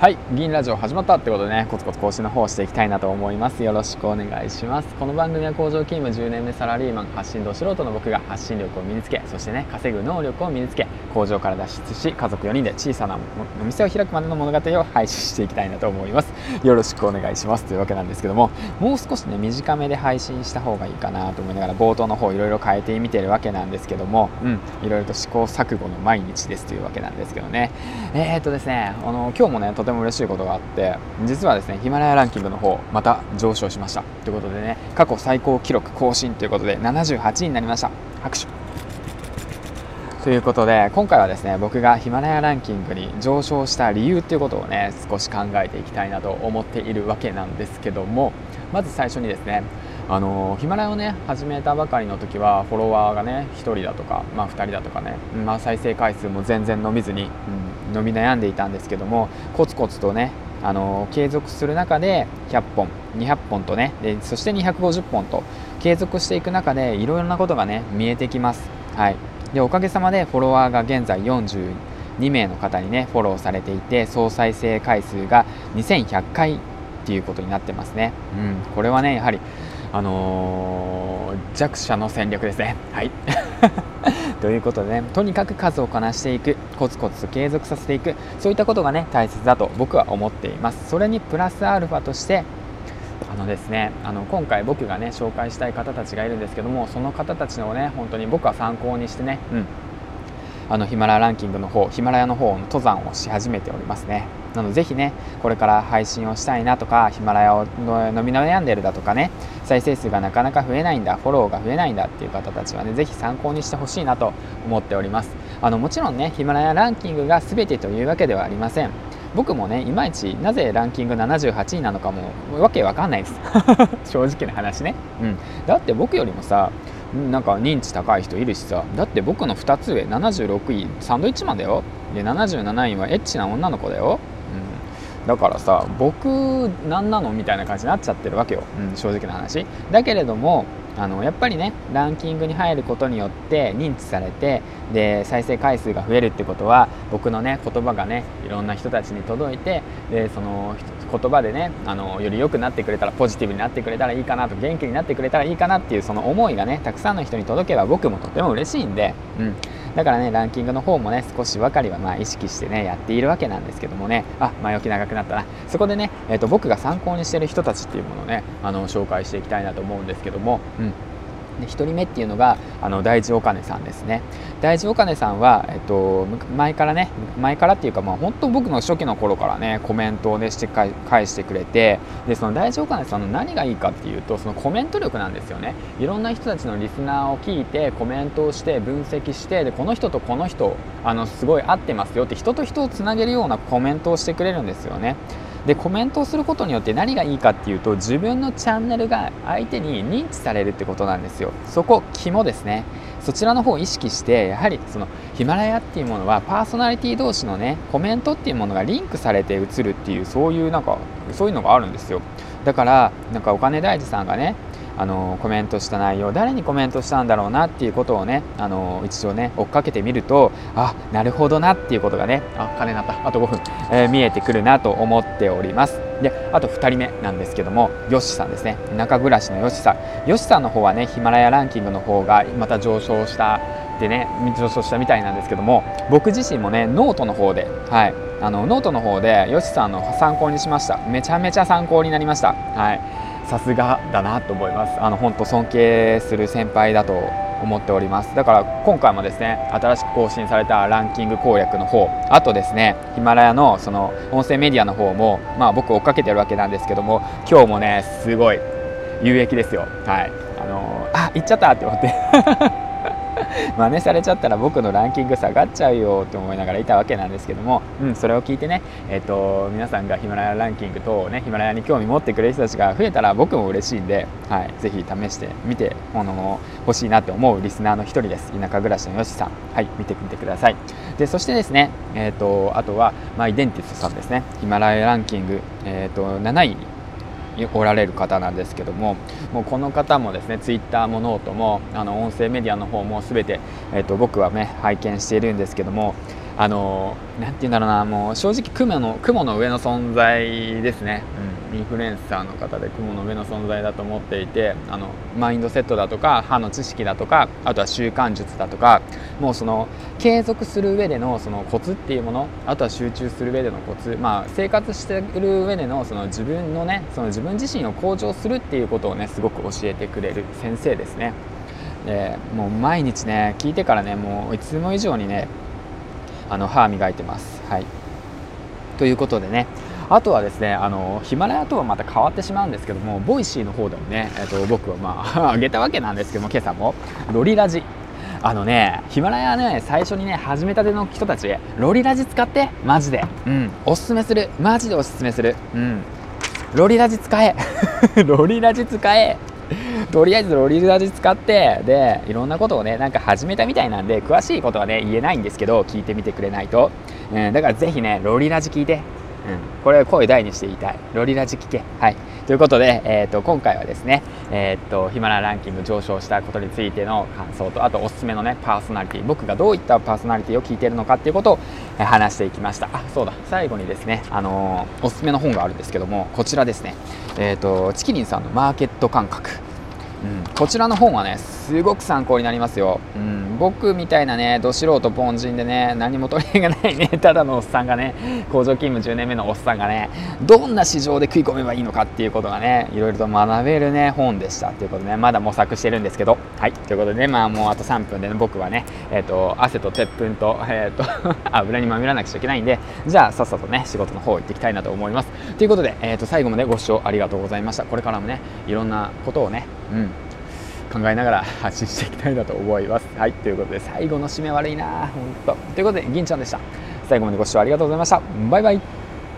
はい銀ラジオ始まったってことでねコツコツ更新の方をしていきたいなと思います。よろしくお願いします。この番組は工場勤務10年目サラリーマン発信度素人の僕が発信力を身につけそしてね稼ぐ能力を身につけ工場から脱出し家族4人で小さなお店を開くまでの物語を配信していきたいなと思います。よろしくお願いします。というわけなんですけどももう少しね短めで配信した方がいいかなと思いながら冒頭の方いろいろ変えてみてるわけなんですけどもうんいろいろと試行錯誤の毎日ですというわけなんですけどね。えー、っとですねあの今日もねても嬉しいことがあって実はですねヒマラヤランキングの方また上昇しました。ということでね過去最高記録更新ということで78位になりました。拍手。ということで今回はですね僕がヒマラヤランキングに上昇した理由っていうことをね少し考えていきたいなと思っているわけなんですけどもまず最初にですねあのヒマラヤをね始めたばかりの時はフォロワーがね1人だとか、まあ、2人だとかね、まあ、再生回数も全然伸びずに、うん、伸び悩んでいたんですけどもコツコツとねあの継続する中で100本200本とねでそして250本と継続していく中でいろいろなことがね見えてきます。はい、でおかげさまでフォロワーが現在42名の方にねフォローされていて総再生回数が2100回っていうことになってますね。うん、これはねやはりあのー、弱者の戦略ですね。はい。ということでねとにかく数をこなしていく。コツコツ継続させていく。そういったことがね大切だと僕は思っています。それにプラスアルファとしてあのですねあの今回僕がね紹介したい方たちがいるんですけどもその方たちのね本当に僕は参考にしてね、うん、あのヒマラヤランキングの方ヒマラヤの方の登山をし始めておりますね。なのでぜひねこれから配信をしたいなとかヒマラヤを伸び悩んでるだとかね再生数がなかなか増えないんだフォローが増えないんだっていう方たちはねぜひ参考にしてほしいなと思っております。あのもちろんねヒマラヤランキングが全てというわけではありません。僕もねいまいちなぜランキング78位なのかもわけわかんないです。正直な話ね、うん、だって僕よりもさなんか認知高い人いるしさ。だって僕の2つ上76位サンドイッチマンだよ。で77位はエッチな女の子だよ。うん。だからさ僕何なの？みたいな感じになっちゃってるわけよ、うん、正直な話。だけれどもあのやっぱりねランキングに入ることによって認知されてで再生回数が増えるってことは僕のね言葉がねいろんな人たちに届いてでその言葉でねあのより良くなってくれたらポジティブになってくれたらいいかなと元気になってくれたらいいかなっていうその思いがねたくさんの人に届けば僕もとても嬉しいんで、うん、だからねランキングの方もね少しばかりはまあ意識してねやっているわけなんですけどもねあ前置き長くなったな。そこでね、えーと、僕が参考にしてる人たちっていうものをねあの紹介していきたいなと思うんですけども、で1人目っていうのがあの大地お金さんですね。大地お金さんは、えっと、前からね前からっていうか、まあ、本当僕の初期の頃からねコメントをねして返してくれてでその大地お金さんの何がいいかっていうとそのコメント力なんですよね。いろんな人たちのリスナーを聞いてコメントをして分析してでこの人とこの人あのすごい合ってますよって人と人をつなげるようなコメントをしてくれるんですよね。でコメントをすることによって何がいいかっていうと自分のチャンネルが相手に認知されるってことなんですよ。そこ肝ですね。そちらの方を意識してやはりそのヒマラヤっていうものはパーソナリティ同士のねコメントっていうものがリンクされて映るっていうそういうなんかそういうのがあるんですよ。だからなんかお金大事さんがねあのコメントした内容誰にコメントしたんだろうなっていうことをねあの一度ね追っかけてみるとあなるほどなっていうことがねあ金なった。あと5分、えー、見えてくるなと思っております。であと2人目なんですけどもよしさんですね。田舎暮らしのよしさん。よしさんの方はねヒマラヤランキングの方がまた上昇したでね上昇したみたいなんですけども僕自身もねノートの方ではい。あのノートの方でよしさんの参考にしました。めちゃめちゃ参考になりました。はい。さすがだなと思います。あの本当尊敬する先輩だと思っております。だから今回もですね新しく更新されたランキング攻略の方あとですねヒマラヤのその音声メディアの方もまあ僕追っかけてるわけなんですけども今日もねすごい有益ですよ。はい。あのー、あ行っちゃったって思って。真似されちゃったら僕のランキング下がっちゃうよって思いながらいたわけなんですけども、うん、それを聞いてね、えーと、皆さんがヒマラヤランキング等をねヒマラヤに興味持ってくれる人たちが増えたら僕も嬉しいんで、はい、ぜひ試してみてもの欲しいなって思うリスナーの一人です。田舎暮らしのよしさん。はい見てみてください。でそしてですね、えーと、あとはマイデンティストさんですね。ヒマラヤランキング、えーと7位おられる方なんですけどももうこの方もですねツイッターもノートもあの音声メディアの方も全て、えーと、僕はね拝見しているんですけどもあのなんて言うんだろうなもう正直雲の雲の上の存在ですね、うん、インフルエンサーの方で雲の上の存在だと思っていてあのマインドセットだとか歯の知識だとかあとは習慣術だとかもうその継続する上でのそのコツっていうものあとは集中する上でのコツ、まあ、生活している上でのその自分のねその自分自身を向上するっていうことをねすごく教えてくれる先生ですね。でもう毎日ね聞いてからねもういつも以上にねあの歯磨いてます。はい、ということでね。あとはですねあのヒマラヤとはまた変わってしまうんですけども Voicy の方でもね、えー、と僕はまあ あげたわけなんですけども今朝も。ロリラジ。あのねヒマラヤね最初にね始めたての人たちロリラジ使ってマジで。うん。おすすめする。マジでおすすめする。うん。ロリラジ使え。ロリラジ使え。とりあえずロリラジ使ってでいろんなことをねなんか始めたみたいなんで詳しいことはね言えないんですけど聞いてみてくれないと、うん、だからぜひねロリラジ聞いて。うん、これ声大にして言いたい。ロリラジ聞け。はい。ということで、えーと、今回はですね、えーと、ヒマラランキング上昇したことについての感想とあとおすすめのねパーソナリティ僕がどういったパーソナリティを聞いているのかっていうことを、え話していきました。あそうだ。最後にですね、あのー、おすすめの本があるんですけどもこちらですね。えっ、とチキリンさんのマーケット感覚。うん、こちらの本はねすごく参考になりますよ、うん、僕みたいなねど素人凡人でね何も取り柄がないね ただのおっさんがね工場勤務10年目のおっさんがねどんな市場で食い込めばいいのかっていうことがねいろいろと学べるね本でしたということでねまだ模索してるんですけど。はい。ということでねまあもうあと3分で、ね、僕はねえっ、ー、と汗と鉄粉とえ、ー、と油にまみらなくちゃいけないんでじゃあさっさとね仕事の方行っていきたいなと思います。ということで、えー、と最後までご視聴ありがとうございました。これからもねいろんなことをねうん考えながら発信していきたいなと思います。はい、ということで最後の締め悪いな、本当。ということで、銀ちゃんでした。最後までご視聴ありがとうございました。バイバイ。